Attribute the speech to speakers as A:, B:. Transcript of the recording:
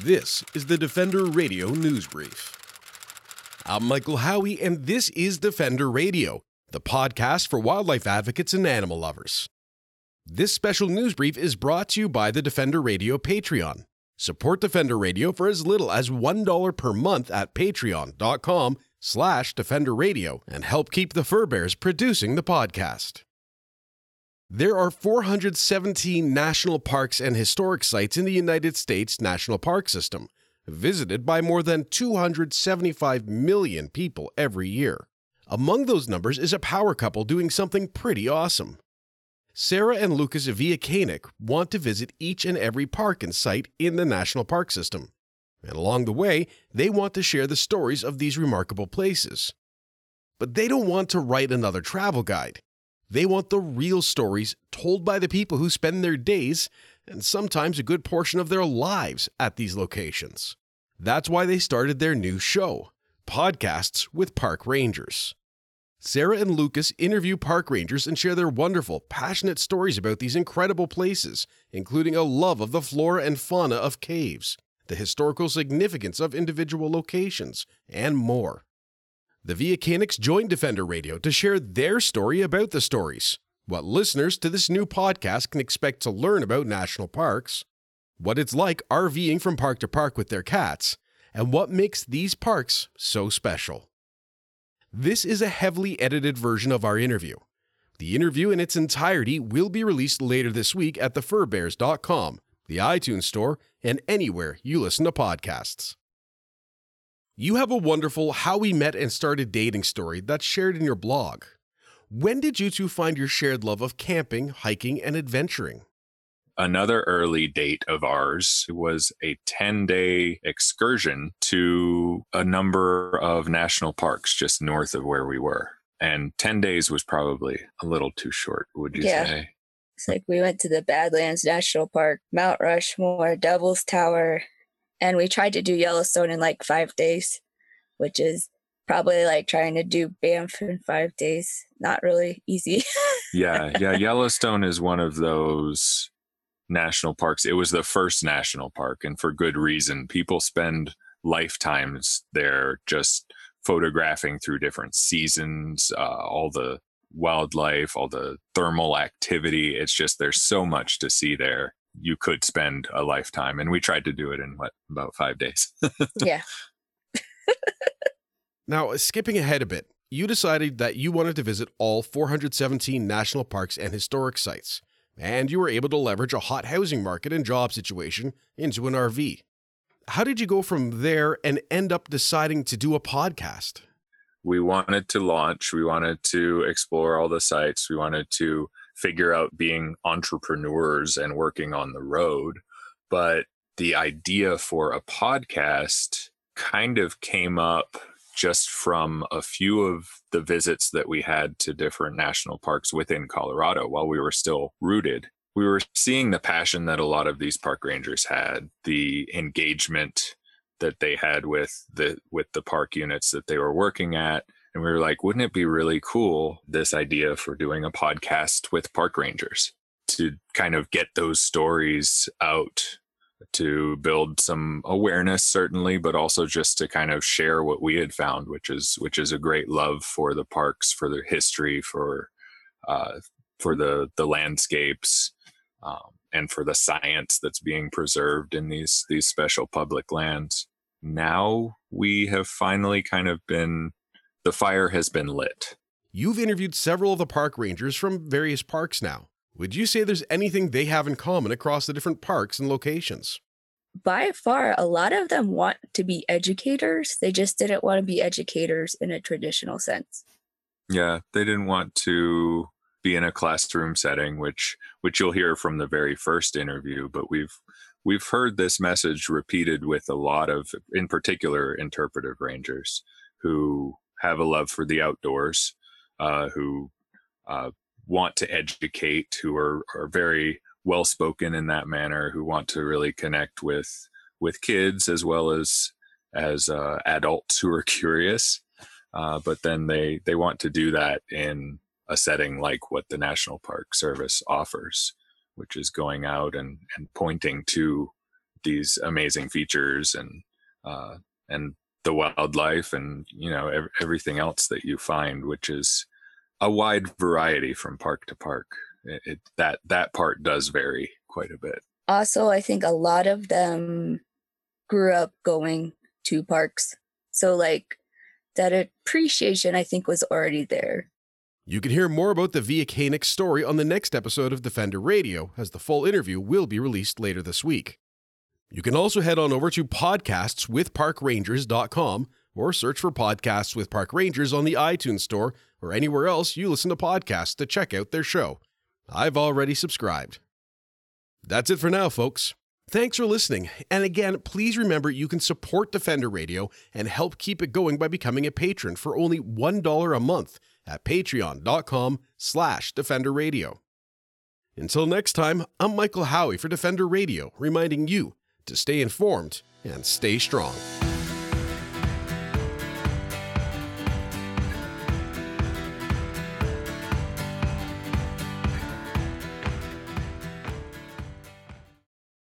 A: This is the Defender Radio News Brief. I'm Michael Howie, and this is Defender Radio, the podcast for wildlife advocates and animal lovers. This special news brief is brought to you by the Defender Radio Patreon. Support Defender Radio for as little as $1 per month at patreon.com slash Defender Radio and help keep the Fur-Bearers producing the podcast. There are 417 national parks and historic sites in the United States National Park System, visited by more than 275 million people every year. Among those numbers is a power couple doing something pretty awesome. Sarah and Lucas Viakanik want to visit each and every park and site in the National Park System. And along the way, they want to share the stories of these remarkable places. But they don't want to write another travel guide. They want the real stories told by the people who spend their days and sometimes a good portion of their lives at these locations. That's why they started their new show, Podcasts with Park Rangers. Sarah and Lucas interview park rangers and share their wonderful, passionate stories about these incredible places, including a love of the flora and fauna of caves, the historical significance of individual locations, and more. The Viacanics joined Defender Radio to share their story about the stories, what listeners to this new podcast can expect to learn about national parks, what it's like RVing from park to park with their cats, and what makes these parks so special. This is a heavily edited version of our interview. The interview in its entirety will be released later this week at thefurbearers.com, the iTunes Store, and anywhere you listen to podcasts. You have a wonderful how we met and started dating story that's shared in your blog. When did you two find your shared love of camping, hiking, and adventuring?
B: Another early date of ours was a 10 day excursion to a number of national parks just north of where we were. And 10 days was probably a little too short, would you
C: Yeah.
B: say?
C: It's like we went to the Badlands National Park, Mount Rushmore, Devil's Tower, and we tried to do Yellowstone in like five days, which is probably like trying to do Banff in five days. Not really easy.
B: Yeah. Yeah. Yellowstone is one of those national parks. It was the first national park, and for good reason. People spend lifetimes there just photographing through different seasons, uh, all the wildlife, all the thermal activity. It's just there's so much to see there. You could spend a lifetime, and we tried to do it in what about five days.
C: yeah.
A: Now, skipping ahead a bit, you decided that you wanted to visit all 417 national parks and historic sites, and you were able to leverage a hot housing market and job situation into an RV. How did you go from there and end up deciding to do a podcast?
B: we wanted to launch we wanted to explore all the sites we wanted to figure out being entrepreneurs and working on the road but the idea for a podcast kind of came up just from a few of the visits that we had to different national parks within Colorado while we were still rooted. We were seeing the passion that a lot of these park rangers had the engagement that they had with the with the park units that they were working at and we were like wouldn't it be really cool this idea for doing a podcast with park rangers to kind of get those stories out to build some awareness certainly but also just to kind of share what we had found which is which is a great love for the parks for their history for uh, for the the landscapes um, and for the science that's being preserved in these these special public lands. Now we have finally kind of been the fire has been lit.
A: You've interviewed several of the park rangers from various parks now. Would you say there's anything they have in common across the different parks and locations?
C: By far, a lot of them want to be educators. They just didn't want to be educators in a traditional sense.
B: Yeah, they didn't want to be in a classroom setting, which which you'll hear from the very first interview. But we've we've heard this message repeated with a lot of, in particular, interpretive rangers who have a love for the outdoors, uh, who uh, want to educate, who are are very well spoken in that manner, who want to really connect with with kids as well as as uh, adults who are curious. Uh, but then they they want to do that in a setting like what the National Park Service offers, which is going out and, and pointing to these amazing features and uh, and the wildlife and you know ev- everything else that you find, which is a wide variety from park to park. It, it, that that part does vary quite a bit.
C: Also, I think a lot of them grew up going to parks, so like that appreciation I think was already there.
A: You can hear more about the Via Canuck story on the next episode of Defender Radio, as the full interview will be released later this week. You can also head on over to podcastswithparkrangers.com or search for Podcasts with Park Rangers on the iTunes Store or anywhere else you listen to podcasts to check out their show. I've already subscribed. That's it for now, folks. Thanks for listening. And again, please remember you can support Defender Radio and help keep it going by becoming a patron for only $1 a month at patreon.com slash Defender Radio. Until next time, I'm Michael Howie for Defender Radio, reminding you to stay informed and stay strong.